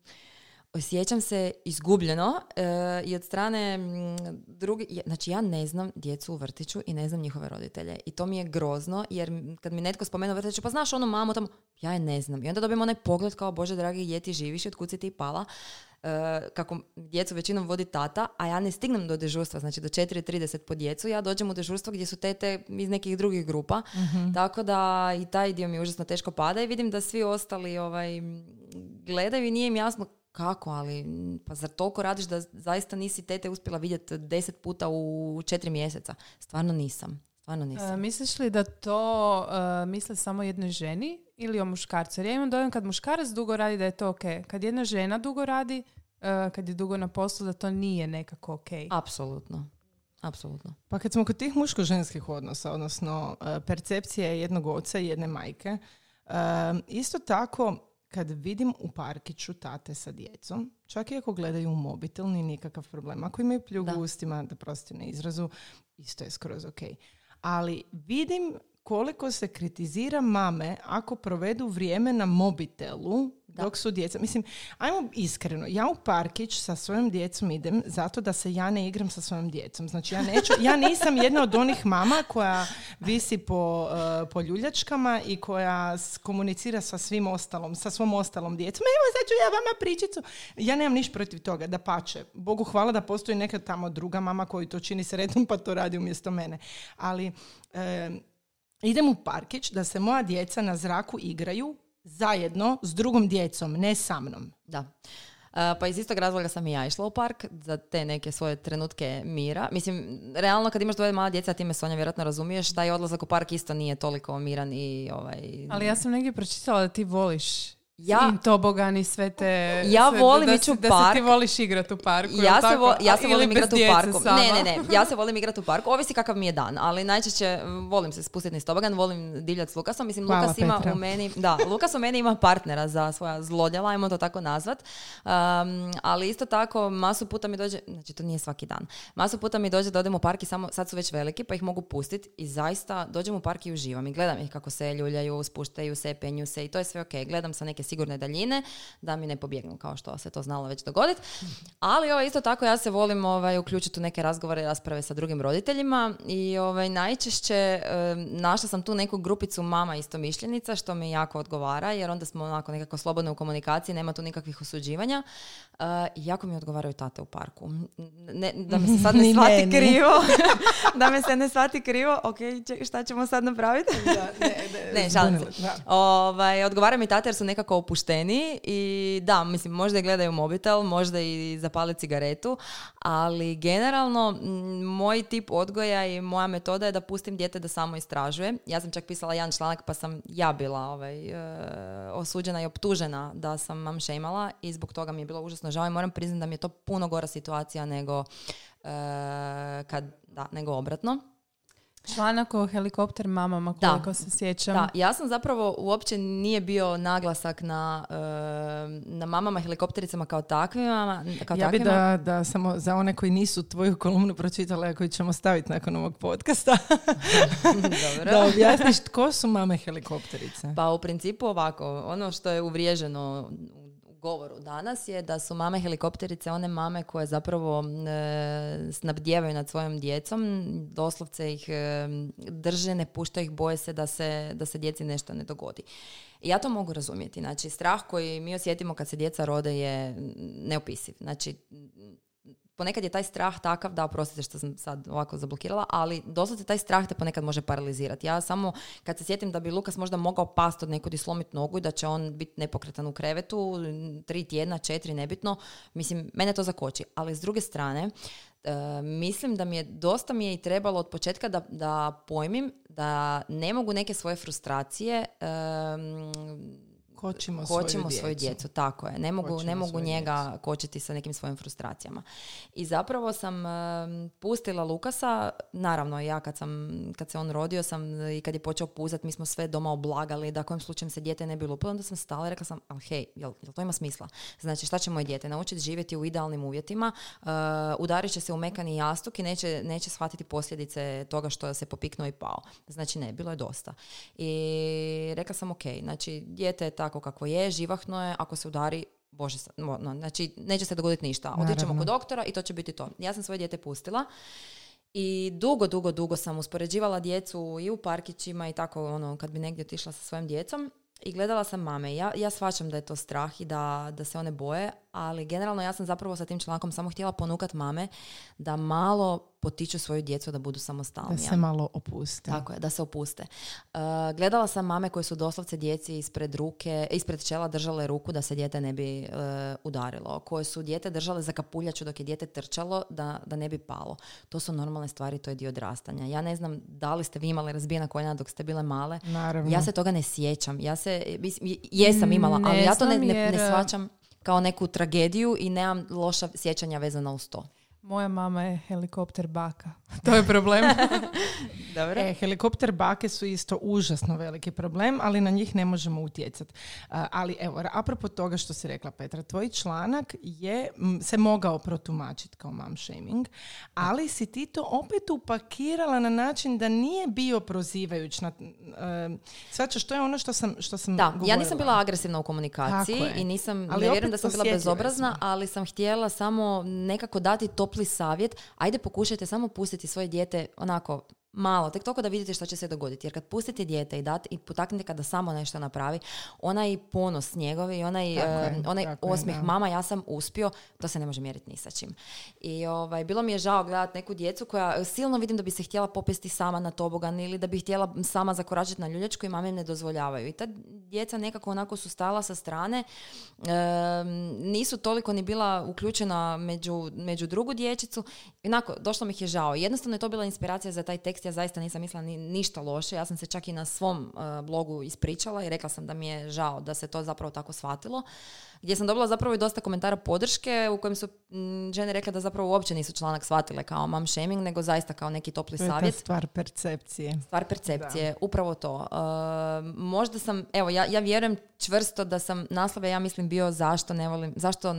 osjećam se izgubljeno eh, i od strane mm, drugi, je- znači ja ne znam djecu u vrtiću i ne znam njihove roditelje. I to mi je grozno jer kad mi netko spomene u vrtiću, pa znaš onu mamu tamo, ja je ne znam. I onda dobijem onaj pogled kao bože dragi gdje ti živiš i od kud si ti pala? Eh, kako djecu većinom vodi tata, a ja ne stignem do dežurstva, znači do 4.30 po djecu, ja dođem u dežurstvo gdje su tete iz nekih drugih grupa, tako da i taj dio mi užasno teško pada i vidim da svi ostali ovaj, gledaju i nije im jasno kako, ali m, pa zar toliko radiš da zaista nisi tete uspjela vidjeti deset puta u četiri mjeseca? Stvarno nisam. Stvarno nisam. E, misliš li da to e, misle samo jednoj ženi ili o muškarcu? Jer ja imam dojam kad muškarac dugo radi da je to ok. Kad jedna žena dugo radi, e, kad je dugo na poslu, da to nije nekako ok. Apsolutno. Apsolutno. Pa kad smo kod tih muško-ženskih odnosa, odnosno e, percepcije jednog oca i jedne majke, e, isto tako kad vidim u parkiću tate sa djecom, čak i ako gledaju u mobitel, nije nikakav problem. Ako imaju pljugu Da. u ustima, da prostite na izrazu, isto je skroz ok. Ali vidim koliko se kritizira mame ako provedu vrijeme na mobitelu dok su djeca. Mislim, ajmo iskreno, ja u parkić sa svojom djecom idem zato da se ja ne igram sa svojom djecom. Znači ja neću, ja nisam jedna od onih mama koja visi po, uh, po ljuljačkama i koja komunicira sa svim ostalom, sa svom ostalom djecom. Evo sad ću ja vama pričicu. Ja nemam niš protiv toga, da pače. Bogu hvala da postoji neka tamo druga mama koju to čini sretnom pa to radi umjesto mene. Ali em, idem u parkić da se moja djeca na zraku igraju zajedno s drugom djecom, ne sa mnom. Da. E, pa iz istog razloga sam i ja išla u park za te neke svoje trenutke mira. Mislim, realno kad imaš dvoje mala djeca, a ti me Sonja vjerojatno razumiješ, taj odlazak u park isto nije toliko miran i ovaj... Ali ja sam negdje pročitala da ti voliš Ja, I tobogan i sve te... Ja sve- volim ići u se- Da se ti park. voliš igrat u parku, ja se, vo- ja se volim igrati u parku. sama? Ne, ne, ne. Ja se volim igrati u parku. Ovisi kakav mi je dan, ali najčešće volim se spustiti niz tobogan, volim divljati s Lukasom. Mislim, Hvala, Lukas ima Petra. u meni, da, Lukas u meni ima partnera za svoja zlodjela, ajmo to tako nazvat. Um, ali isto tako, masu puta mi dođe, znači to nije svaki dan, masu puta mi dođe da odem u park i samo, sad su već veliki, pa ih mogu pustiti i zaista dođem u park i uživam i gledam ih kako se ljuljaju, spuštaju se, penju se i to je sve ok. Gledam sa neke sigurne daljine da mi ne pobjegnu kao što se to znalo već dogoditi. Ali ovaj, isto tako ja se volim ovaj, uključiti u neke razgovore i rasprave sa drugim roditeljima i ovaj, najčešće eh, našla sam tu neku grupicu mama istomišljenica što mi jako odgovara jer onda smo onako nekako slobodno u komunikaciji, nema tu nikakvih osuđivanja. I jako mi odgovaraju tate u parku. Ne, da me se sad ne shvati krivo. [laughs] da me se ne shvati krivo. Ok, ček, šta ćemo sad napraviti? ne, šalim se. Da. Ovaj, odgovara mi tate jer su nekako opušteni i da, mislim, možda i gledaju mobitel, možda i zapali cigaretu, ali generalno m, moj tip odgoja i moja metoda je da pustim dijete da samo istražuje. Ja sam čak pisala jedan članak pa sam ja bila ovaj, e, osuđena i optužena da sam mam šejmala i zbog toga mi je bilo užasno žao i moram priznati da mi je to puno gora situacija nego e, kad, da, nego obratno. Članak o helikopter mamama, Da. koliko se sjećam. Da, ja sam zapravo uopće nije bio naglasak na, na mamama helikoptericama kao takvima. Kao Ja bi takvima. da, da samo za one koji nisu tvoju kolumnu pročitali, a koji ćemo staviti nakon ovog podcasta, [laughs] Dobro. da objasniš tko su mame helikopterice. Pa u principu ovako, ono što je uvriježeno u govoru danas je da su mame helikopterice one mame koje zapravo e, snabdijevaju nad svojom djecom, doslovce ih e, drže, ne puštaju ih, boje se da se, da se djeci nešto ne dogodi. Ja to mogu razumjeti. Znači, strah koji mi osjetimo kad se djeca rode je neopisiv. Znači, ponekad je taj strah takav, da oprostite što sam sad ovako zablokirala, ali doslovce taj strah te ponekad može paralizirati. Ja samo kad se sjetim da bi Lukas možda mogao past od nekud i slomiti nogu i da će on biti nepokretan u krevetu, tri tjedna, četiri, nebitno, mislim, mene to zakoči. Ali s druge strane, e, mislim da mi je, dosta mi je i trebalo od početka da, da pojmim da ne mogu neke svoje frustracije Kočimo, kočimo svoju, svoju djecu, tako je. Ne mogu, Kočimo ne mogu njega kočiti sa nekim svojim frustracijama. I zapravo sam em, pustila Lukasa, naravno ja kad, sam, kad se on rodio sam i kad je počeo puzat, mi smo sve doma oblagali da kojim slučajem se dijete ne bi lupilo, onda sam stala i rekla sam, ali hej, jel, jel to ima smisla? Znači šta će moje dijete? Naučiti živjeti u idealnim uvjetima, uh, udarit će se u mekani jastuk i neće, neće shvatiti posljedice toga što se popiknuo i pao. Znači ne, bilo je dosta. I rekla sam, ok, znači dijete je tako kako je, živahno je, ako se udari, Bože, no, znači neće se dogoditi ništa. Otićemo kod doktora i to će biti to. Ja sam svoje dijete pustila i dugo, dugo, dugo sam uspoređivala djecu i u parkićima i tako ono kad bi negdje otišla sa svojim djecom i gledala sam mame. Ja, ja shvaćam da je to strah i da, da se one boje, ali generalno ja sam zapravo sa tim člankom samo htjela ponukat mame da malo potiču svoju djecu da budu Da samostalnije. se malo opuste. Tako je, da se opuste. Uh, gledala sam mame koje su doslovce djeci ispred ruke, ispred čela držale ruku da se dijete ne bi uh, udarilo, koje su dijete držale za kapuljaču dok je dijete trčalo da, da ne bi palo. To su normalne stvari, to je dio odrastanja. Ja ne znam da li ste vi imali razbijena koljena dok ste bile male. Naravno. Ja se toga ne sjećam. Ja se, jesam imala, ali Ne ja to ne, ne, ne shvaćam kao neku tragediju i nemam loša sjećanja vezana uz to. Moja mama je helikopter baka. [laughs] To je problem. [laughs] Dobro. E, helikopter bake su isto užasno veliki problem, ali na njih ne možemo utjecati. ali evo, apropo toga što si rekla Petra, tvoj članak je m, se mogao protumačiti kao mom shaming, ali si ti to opet upakirala na način da nije bio prozivajuć. Na, uh, Svačaš, to je ono što sam, što sam Da, ja govorila. nisam bila agresivna u komunikaciji i nisam, Ali ne vjerujem da sam bila bezobrazna, smo. ali sam htjela samo nekako dati topli savjet. Ajde pokušajte samo pustiti svoje dijete onako malo, tek toliko da vidite što će se dogoditi. Jer kad pustite dijete i date i potaknete kada samo nešto napravi, onaj ponos njegovi i onaj, Tako je, eh, onaj tako je, mama ja sam uspio, to se ne može mjeriti ni sa čim. I ovaj, bilo mi je žao gledati neku djecu koja silno vidim da bi se htjela popesti sama na tobogan ili da bi htjela sama zakoračiti na ljuljačku i mame im ne dozvoljavaju. I ta djeca nekako onako su stala sa strane, em, nisu toliko ni bila uključena među, među drugu dječicu. I onako, došlo mi ih je žao. Jednostavno je to bila inspiracija za taj tekst ja zaista nisam mislila ni, ništa loše. Ja sam se čak i na svom e, blogu ispričala i rekla sam da mi je žao da se to zapravo tako shvatilo gdje sam dobila zapravo i dosta komentara podrške u kojem su mm, žene rekle da zapravo uopće nisu članak shvatile kao mom shaming, nego zaista kao neki topli To savjet. stvar percepcije. Stvar percepcije, upravo to. E, možda sam, evo, ja, ja vjerujem čvrsto da sam naslove, ja mislim, bio zašto ne volim, zašto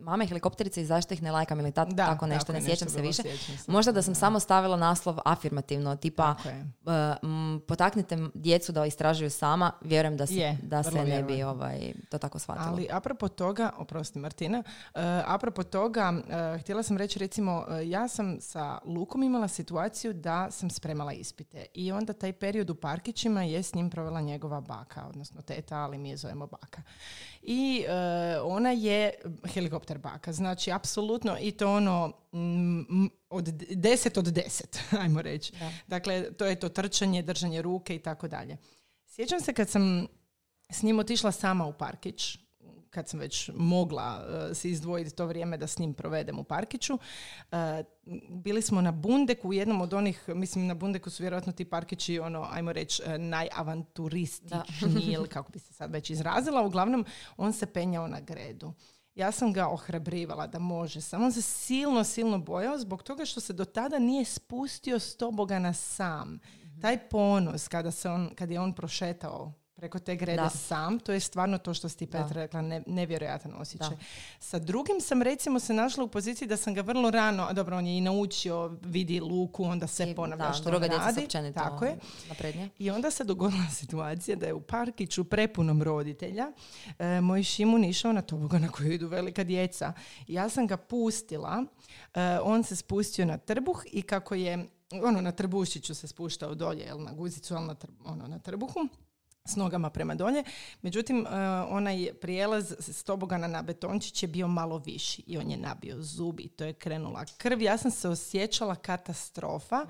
mame helikopterice i zašto ih ne lajkam ili ta- Da, tako nešto, tako ne je sjećam se više. sjećam se. Možda da sam samo stavila naslov afirmativno, tipa Tako je. e, m, potaknite djecu da istražuju sama, vjerujem da se, Je, da se ne bi ovaj, to tako shvatilo. Ali apropo toga, oprosti Martina, uh, apropo toga, uh, htjela sam reći recimo, uh, ja sam sa Lukom imala situaciju da sam spremala ispite i onda taj period u parkićima je s njim provela njegova baka, odnosno teta, ali mi je zovemo baka. I uh, ona je helikopter baka, znači apsolutno i to ono od d- deset od deset, [laughs] ajmo reći. Da. Dakle, to je to trčanje, držanje ruke i tako dalje. Sjećam se kad sam s njim otišla sama u parkić, kad sam već mogla uh, si izdvojiti to vrijeme da s njim provedem u parkiću. Uh, bili smo na Bundeku, u jednom od onih, mislim na Bundeku su vjerojatno ti parkići, ono, ajmo reći, uh, najavanturističniji, ili [laughs] kako bi se sad već izrazila. Uglavnom, on se penjao na gredu. Ja sam ga ohrabrivala da može, samo se silno, silno bojao zbog toga što se do tada nije spustio s tobogana sam. Taj ponos kada, se on, kad je on prošetao preko te grede Da. sam, to je stvarno to što si ti. Petra rekla, ne, nevjerojatan osjećaj. Da. Sa drugim sam recimo se našla u poziciji da sam ga vrlo rano, a dobro on je i naučio, vidi luku, onda se ponavlja da, što druga on radi. općenito Tako je. naprednije. I onda se dogodila [laughs] situacija da je u parkiću prepunom roditelja e, moj Šimun išao na toboga na koju idu velika djeca. Ja sam ga pustila, e, on se spustio na trbuh i kako je, ono na trbušiću se spuštao dolje, jel, na guzicu, ali na, tr- ono, na trbuhu s nogama prema dolje. Međutim, e, onaj prijelaz s tobogana na betončić je bio malo viši i on je nabio zubi. To je krenula krv. Ja sam se osjećala katastrofa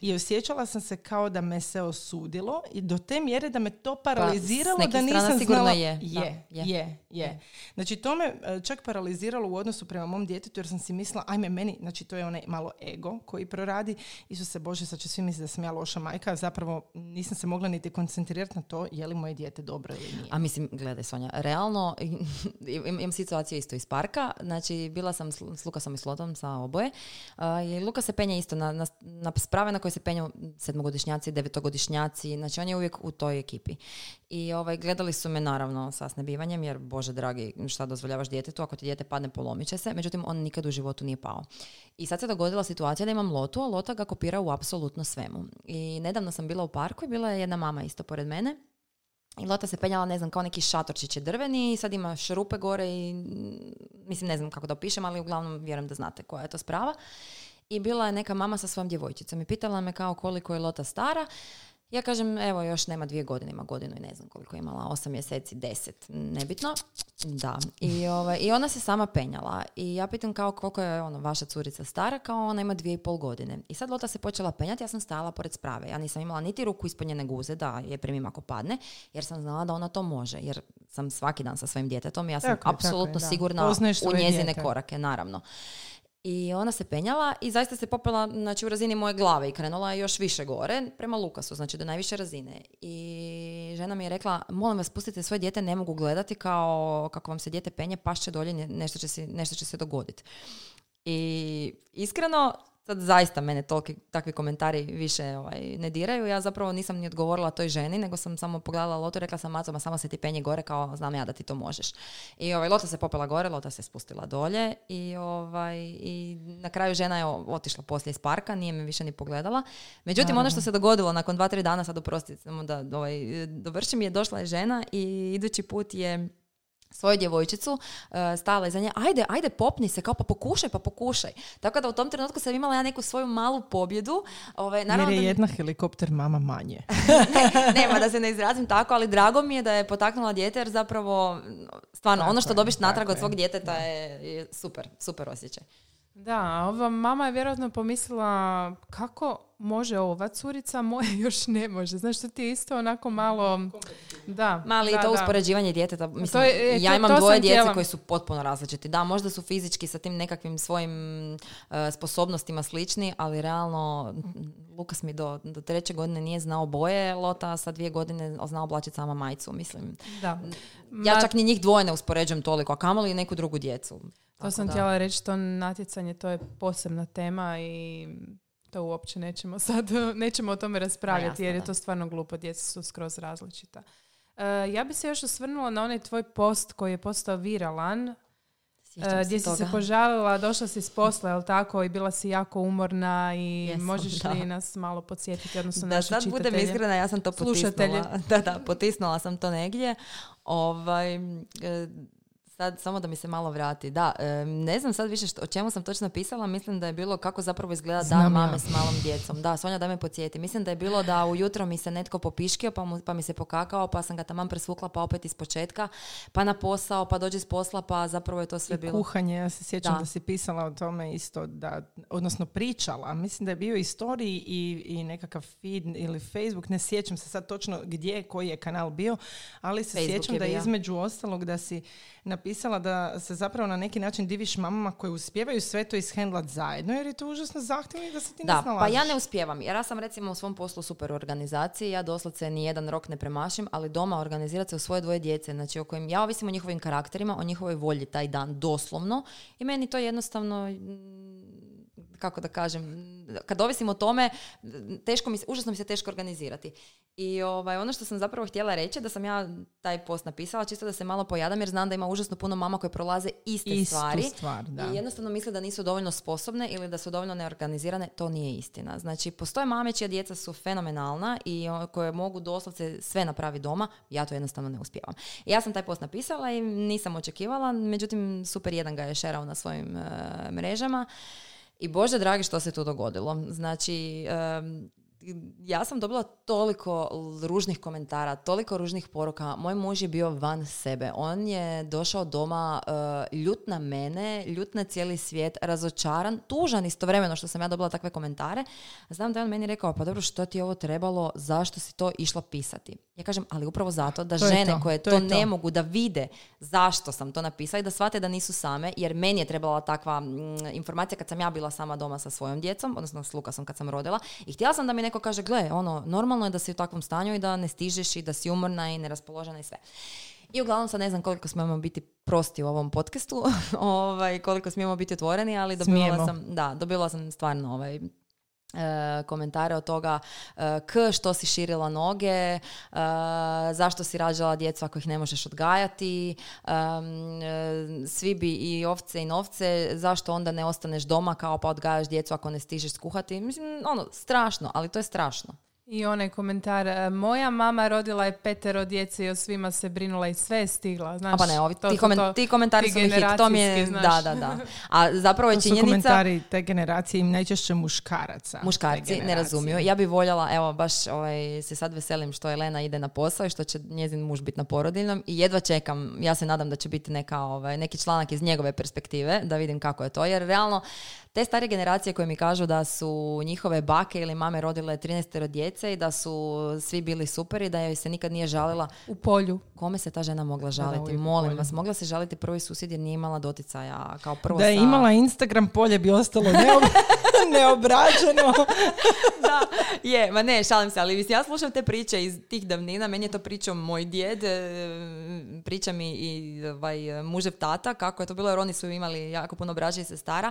i osjećala sam se kao da me se osudilo i do te mjere da me to paraliziralo Pa, da nisam znala... je, da, Je, je. je, je. Znači to me e, čak paraliziralo u odnosu prema mom djetetu jer sam si mislila, ajme meni, znači to je onaj malo ego koji proradi. Isuse Bože, sad će svi misliti da sam ja loša majka, zapravo nisam se mogla niti koncentrirati na to je li moje dijete dobro ili nije. A mislim, gledaj Sonja, realno [laughs] im- imam situaciju isto iz parka, znači bila sam s, Lukasom i s Lotom sa oboje a, i Luka se penje isto na, na, na sprave na koje se penju sedmogodišnjaci, devetogodišnjaci, znači on je uvijek u toj ekipi. I ovaj, gledali su me naravno sa snebivanjem, jer bože dragi, šta dozvoljavaš djetetu, ako ti dijete padne polomit će se, međutim on nikad u životu nije pao. I sad se dogodila situacija da imam Lotu, a Lota ga kopira u apsolutno svemu. I nedavno sam bila u parku i bila je jedna mama isto pored mene i Lota se penjala, ne znam, kao neki šatorčić je drveni i sad ima šrupe gore i mm, mislim, ne znam kako da opišem, ali uglavnom vjerujem da znate koja je to sprava. I bila je neka mama sa svojom djevojčicom i pitala me kao koliko je Lota stara. Ja kažem, evo, još nema dvije godine, ima godinu i ne znam koliko je imala, osam mjeseci, deset, nebitno. Da. I, ovaj, I ona se sama penjala. I ja pitam kao koliko je ono, vaša curica stara, kao ona ima dvije i pol godine. I sad Lota se počela penjati, ja sam stajala pored sprave. Ja nisam imala niti ruku ispunjene guze da je primim ako padne, jer sam znala da ona to može. Jer sam svaki dan sa svojim djetetom i ja sam Tako je, tako je, apsolutno sigurna u njezine dijete. korake, naravno. I ona se penjala i zaista se popela znači, u razini moje glave i krenula je još više gore prema Lukasu, znači do najviše razine. I žena mi je rekla, molim vas, pustite svoje dijete, ne mogu gledati kao kako vam se dijete penje, pašće dolje, ne- nešto će se, nešto će se dogoditi. I iskreno, sad zaista mene toliki, takvi komentari više ovaj, ne diraju. Ja zapravo nisam ni odgovorila toj ženi, nego sam samo pogledala Lotu i rekla sam Maco, ma samo se ti penje gore kao znam ja da ti to možeš. I ovaj, Lota se popela gore, Lota se spustila dolje i, ovaj, i na kraju žena je otišla poslije iz parka, nije me više ni pogledala. Međutim, ono što se dogodilo nakon dva, tri dana, sad oprostite, samo da ovaj, dovršim, je došla je žena i idući put je svoju djevojčicu, uh, stala iza nje, ajde, ajde, popni se, kao pa pokušaj, pa pokušaj. Tako da u tom trenutku sam imala ja neku svoju malu pobjedu. Ovaj, Jer naravno je da- jedna helikopter mama manje. [laughs] nema da se ne izrazim tako, ali drago mi je da je potaknula dijete jer zapravo stvarno Tako ono što je, dobiš natrag od svog je, djeteta je, je super, super osjećaj. Da, ova mama je vjerojatno pomislila kako može ova curica, moja [laughs] još ne može. Znaš, to ti je isto onako malo... Da, Mali da, to da. uspoređivanje djeteta. Mislim, To je- e, ja to- imam to dvoje djece htjela. koji su potpuno različiti. Da, možda su fizički sa tim nekakvim svojim e, sposobnostima slični, ali realno Lukas mi do, do treće godine nije znao boje lota, a sa dvije godine znao oblačiti sama majicu, mislim. Da. Ja čak ni njih dvoje ne uspoređujem toliko, a kamoli i neku drugu djecu. To sam da. htjela reći, to natjecanje, to je posebna tema i to uopće nećemo sad, [laughs] nećemo o tome raspravljati jasno, jer je to stvarno glupo, djeca su skroz različita. E, ja bi se još osvrnula na onaj tvoj post koji je postao viralan, Sjećam e, se gdje si se požalila, došla si s posla, jel tako, i bila si jako umorna i Jesam, možeš da. li nas malo podsjetiti, odnosno Da naše sad budem iskrena, ja sam to Slušatelje. potisnula. [laughs] Da, da, potisnula sam to negdje. Ovaj, e, sad samo da mi se malo vrati. Da, ne znam sad više što, o čemu sam točno pisala, mislim da je bilo kako zapravo izgleda Znam dan ja. mame s malom djecom. Da, Sonja da me podsjeti. Mislim da je bilo da ujutro mi se netko popiškio pa, mu, pa mi se pokakao, pa sam ga taman presvukla pa opet iz početka, pa na posao, pa dođe s posla, pa zapravo je to sve I bilo. kuhanje, ja se sjećam da. Da. si pisala o tome isto, da, odnosno pričala, mislim da je bio i story i, i nekakav feed ili Facebook, ne sjećam se sad točno gdje, koji je kanal bio, ali se Facebook sjećam je da između ostalog da si napisala da se zapravo na neki način diviš mamama koje uspijevaju sve to ishendlat zajedno, jer je to užasno zahtjevno i da se ti ne Da, pa snalaziš. ja ne uspijevam. Jer ja sam recimo u svom poslu super organizaciji, ja doslovce ni jedan rok ne premašim, ali doma organizirati se u svoje dvoje djece, znači o kojim ja ovisim o njihovim karakterima, o njihovoj volji taj dan, doslovno. I meni to jednostavno, kako da kažem, kad ovisim o tome, teško mi se, užasno mi se teško organizirati. I ovaj, ono što sam zapravo htjela reći, da sam ja taj post napisala, čisto da se malo pojadam, jer znam da ima užasno puno mama koje prolaze iste Istu stvari. stvar, da. I jednostavno misle da nisu dovoljno sposobne ili da su dovoljno neorganizirane, to nije istina. Znači, postoje mame čija djeca su fenomenalna i koje mogu doslovce sve napraviti doma, ja to jednostavno ne uspijevam. Ja sam taj post napisala i nisam očekivala, međutim, super jedan ga je šerao na svojim e, mrežama. I bože dragi što se tu dogodilo. Znači, em, ja sam dobila toliko ružnih komentara, toliko ružnih poruka. Moj muž je bio van sebe. On je došao doma uh, ljut na mene, ljut na cijeli svijet, razočaran, tužan istovremeno što sam ja dobila takve komentare. Znam da je on meni rekao, pa dobro, što ti je ovo trebalo, zašto si to išla pisati? Ja kažem, ali upravo zato da To žene to, koje to to, ne mogu da vide zašto sam to napisala i da shvate da nisu same, jer meni je trebala takva mm, informacija kad sam ja bila sama doma sa svojom djecom, odnosno s Lukasom kad sam rodila. I htjela sam da mi neko kaže, gle, ono, normalno je da si u takvom stanju i da ne stižeš i da si umorna i neraspoložena i sve. I uglavnom sad ne znam koliko smijemo biti prosti u ovom podcastu, [laughs] ovaj, koliko smijemo biti otvoreni, ali dobila Smijemo. sam, da, dobila sam stvarno ovaj, e, komentare od toga e, k što si širila noge, e, zašto si rađala djecu ako ih ne možeš odgajati, em, e, svi bi i ovce i novce, zašto onda ne ostaneš doma kao pa odgajaš djecu ako ne stižeš skuhati. Mislim, ono, strašno, ali to je strašno. I onaj komentar, e, moja mama rodila je petero djece i o svima se brinula i sve je stigla. Znaš, A pa ne, ovi, to ti, su komen- to- ti komentari ti su mi hit, to mi je, generacijski, da, znaš. da, da. A zapravo je To su činjenica... komentari te generacije i najčešće muškaraca. Muškarci ne razumiju. Ja bi voljela, evo baš ovaj, se sad veselim što Elena ide na posao i što će njezin muž biti na porodiljnom i jedva čekam, ja se nadam da će biti neka, ovaj, neki članak iz njegove perspektive, da vidim kako je to, jer realno te stare generacije koje mi kažu da su njihove bake ili mame rodile 13 djece i da su svi bili super i da joj se nikad nije žalila, U polju. kome se ta žena mogla žaliti? uvijek Molim vas, mogla se žaliti prvi susjed jer nije imala doticaja kao prvo Da je sa- imala Instagram, polje bi ostalo neob- [laughs] neobrađeno. [laughs] da, je, ma ne, šalim se, ali mislim, ja slušam te priče iz tih davnina, meni je to pričao moj djed, e, priča mi i ovaj, mužev tata, kako je to bilo, jer oni su imali jako puno braća i sestara.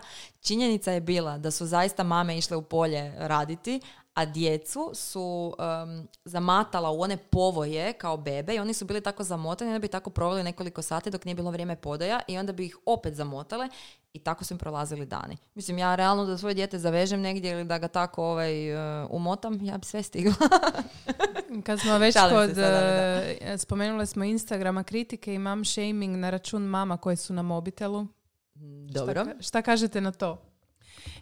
Činjenica je bila da su zaista mame išle u polje raditi, a djecu su em, zamatala u one povoje kao bebe i oni su bili tako zamotani da bi tako proveli nekoliko sati dok nije bilo vrijeme podoja i onda bi ih opet zamotale i tako su im prolazili dani. Mislim, ja realno da svoje dijete zavežem negdje ili da ga tako ovaj, e, umotam, ja bi sve stigla. [laughs] [laughs] Kad smo već Šalim kod, sad, ali da. e, spomenule smo Instagrama kritike i mam shaming na račun mama koje su na mobitelu. Dobro. Šta, šta kažete na to?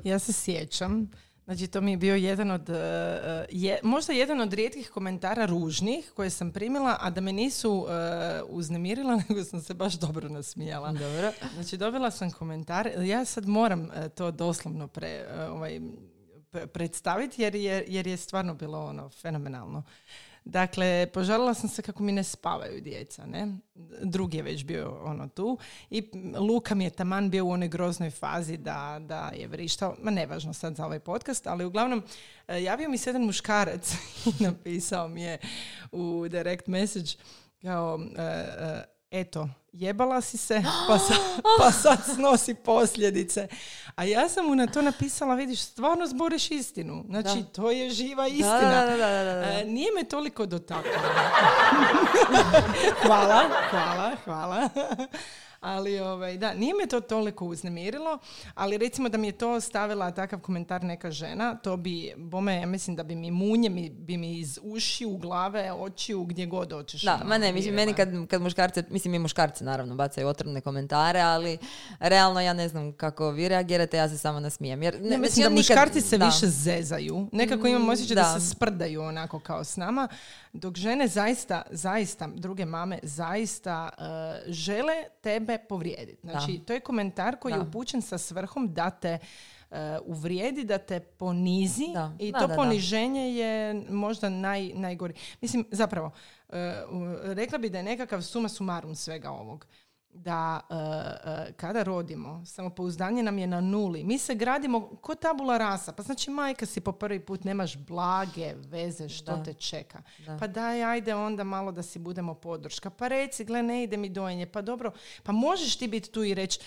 Ja se sjećam. Znači, to mi je bio jedan od, e, je, možda jedan od rijetkih komentara ružnih koje sam primila, a da me nisu e, uznemirila, [laughs] nego sam se baš dobro nasmijala. Dobro. Znači, dobila sam komentar, ja sad moram e, to doslovno pre, e, ovaj, predstaviti jer je, jer je stvarno bilo ono fenomenalno. Dakle, požalila sam se kako mi ne spavaju djeca, ne? Drugi je već bio ono tu i Luka mi je taman bio u onoj groznoj fazi da, da je vrištao, ma nevažno sad za ovaj podcast, ali uglavnom e, javio mi se jedan muškarac [laughs] i napisao mi je u direct message kao, e, e, eto, jebala si se, [gasps] pa sad, pa sad snosi posljedice. A ja sam mu na to napisala, vidiš, stvarno zboriš istinu. Znači, to je živa istina. Da, da, da, da, da. E, nije me toliko dotaklo. [laughs] hvala, hvala, hvala. Ali ovaj, da, nije me to toliko uznemirilo, ali recimo da mi je to stavila takav komentar neka žena, to bi, bome, ja mislim da bi mi munje mi, bi mi iz ušiju, glave, očiju, gdje god hoćeš. Da, ono, ma ne, mislim, meni kad, kad muškarce, mislim i muškarci naravno bacaju otrovne komentare, ali realno ja ne znam kako vi reagirate, ja se samo nasmijem. Jer, Ne, ne, mislim da nikad- muškarci se da. više zezaju. Nekako imam osjećaj da. da. se sprdaju onako kao s nama. Dok žene zaista, zaista, druge mame, zaista uh, žele tebe povrijediti. Znači, to je komentar koji je Da. upućen sa svrhom da te uh, uvrijedi, da te ponizi Da. i Da, to da, da. poniženje je možda naj, najgori. Mislim, zapravo, uh, rekla bi da je nekakav suma sumarum svega ovog da uh, uh, kada rodimo, samopouzdanje nam je na nuli. Mi se gradimo ko tabula rasa. Pa znači majka si po prvi put, nemaš blage veze što Da. te čeka. Da. Pa daj, ajde onda malo da si budemo podrška. Pa reci, gle, ne ide mi dojenje. Pa dobro, pa možeš ti biti tu i reći,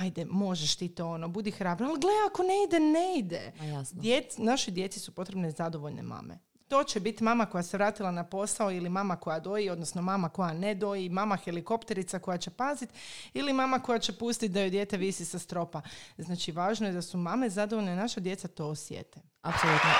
ajde, možeš ti to ono, budi hrabra. Ali gle, ako ne ide, ne ide. Djec, našoj djeci su potrebne zadovoljne mame. To će biti mama koja se vratila na posao ili mama koja doji, odnosno mama koja ne doji, mama helikopterica koja će paziti ili mama koja će pustiti da joj dijete visi sa stropa. Znači, važno je da su mame zadovoljne, naša djeca to osjete. Apsolutno. [laughs]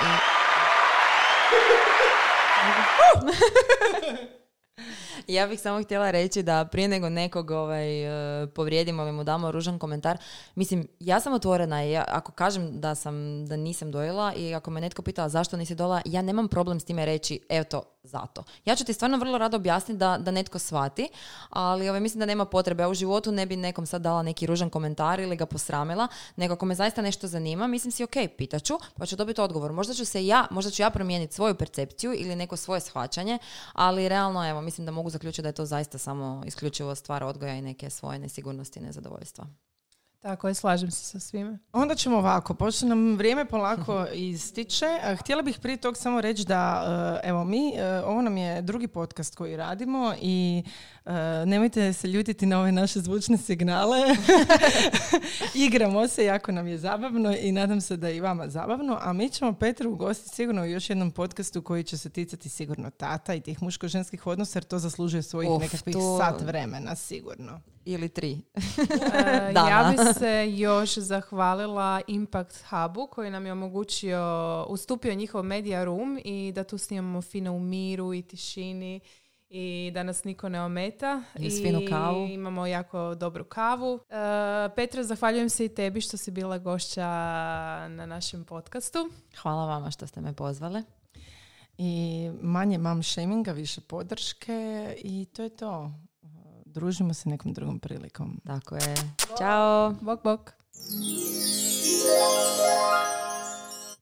I... [laughs] Ja bih samo htjela reći da prije nego nekog ovaj, e, povrijedimo ili mu damo ružan komentar, mislim, ja sam otvorena i ja, ako kažem da sam, da nisam dojela i ako me netko pitala zašto nisi dojela, ja nemam problem s time reći, evo to, zato. Ja ću ti stvarno vrlo rado objasniti da, da netko shvati, ali ovaj, mislim da nema potrebe. Ja u životu ne bi nekom sad dala neki ružan komentar ili ga posramila, nego ako me zaista nešto zanima, mislim si, ok, pitaću, pa ću dobiti odgovor. Možda ću se ja, možda ću ja promijeniti svoju percepciju ili neko svoje shvaćanje, ali realno, evo, mislim da mogu zaključiti da je to zaista samo isključivo stvar odgoja i neke svoje nesigurnosti i nezadovoljstva. Tako je, slažem se sa svime. Onda ćemo ovako, pošto nam vrijeme polako [laughs] ističe. Htjela bih prije tog samo reći da, e, evo mi, e, ovo nam je drugi podcast koji radimo i e, nemojte se ljutiti na ove naše zvučne signale. [laughs] Igramo se, jako nam je zabavno i nadam se da je i vama zabavno. A mi ćemo Petru ugostiti sigurno u još jednom podcastu koji će se ticati sigurno tata i tih muško-ženskih odnosa jer to zaslužuje svojih nekakvih to- sat vremena, sigurno. Ili tri. E, Dana. [laughs] ja bi se još zahvalila Impact Hubu koji nam je omogućio, ustupio njihov media room i da tu snimamo fino u miru i tišini i da nas niko ne ometa. I kavu. imamo jako dobru kavu. E, Petra, zahvaljujem se i tebi što si bila gošća na našem podcastu. Hvala vama što ste me pozvale. I manje mam shaminga, više podrške i to je to. Družimo se nekom drugom prilikom. Tako je. Ćao! Bok, bok.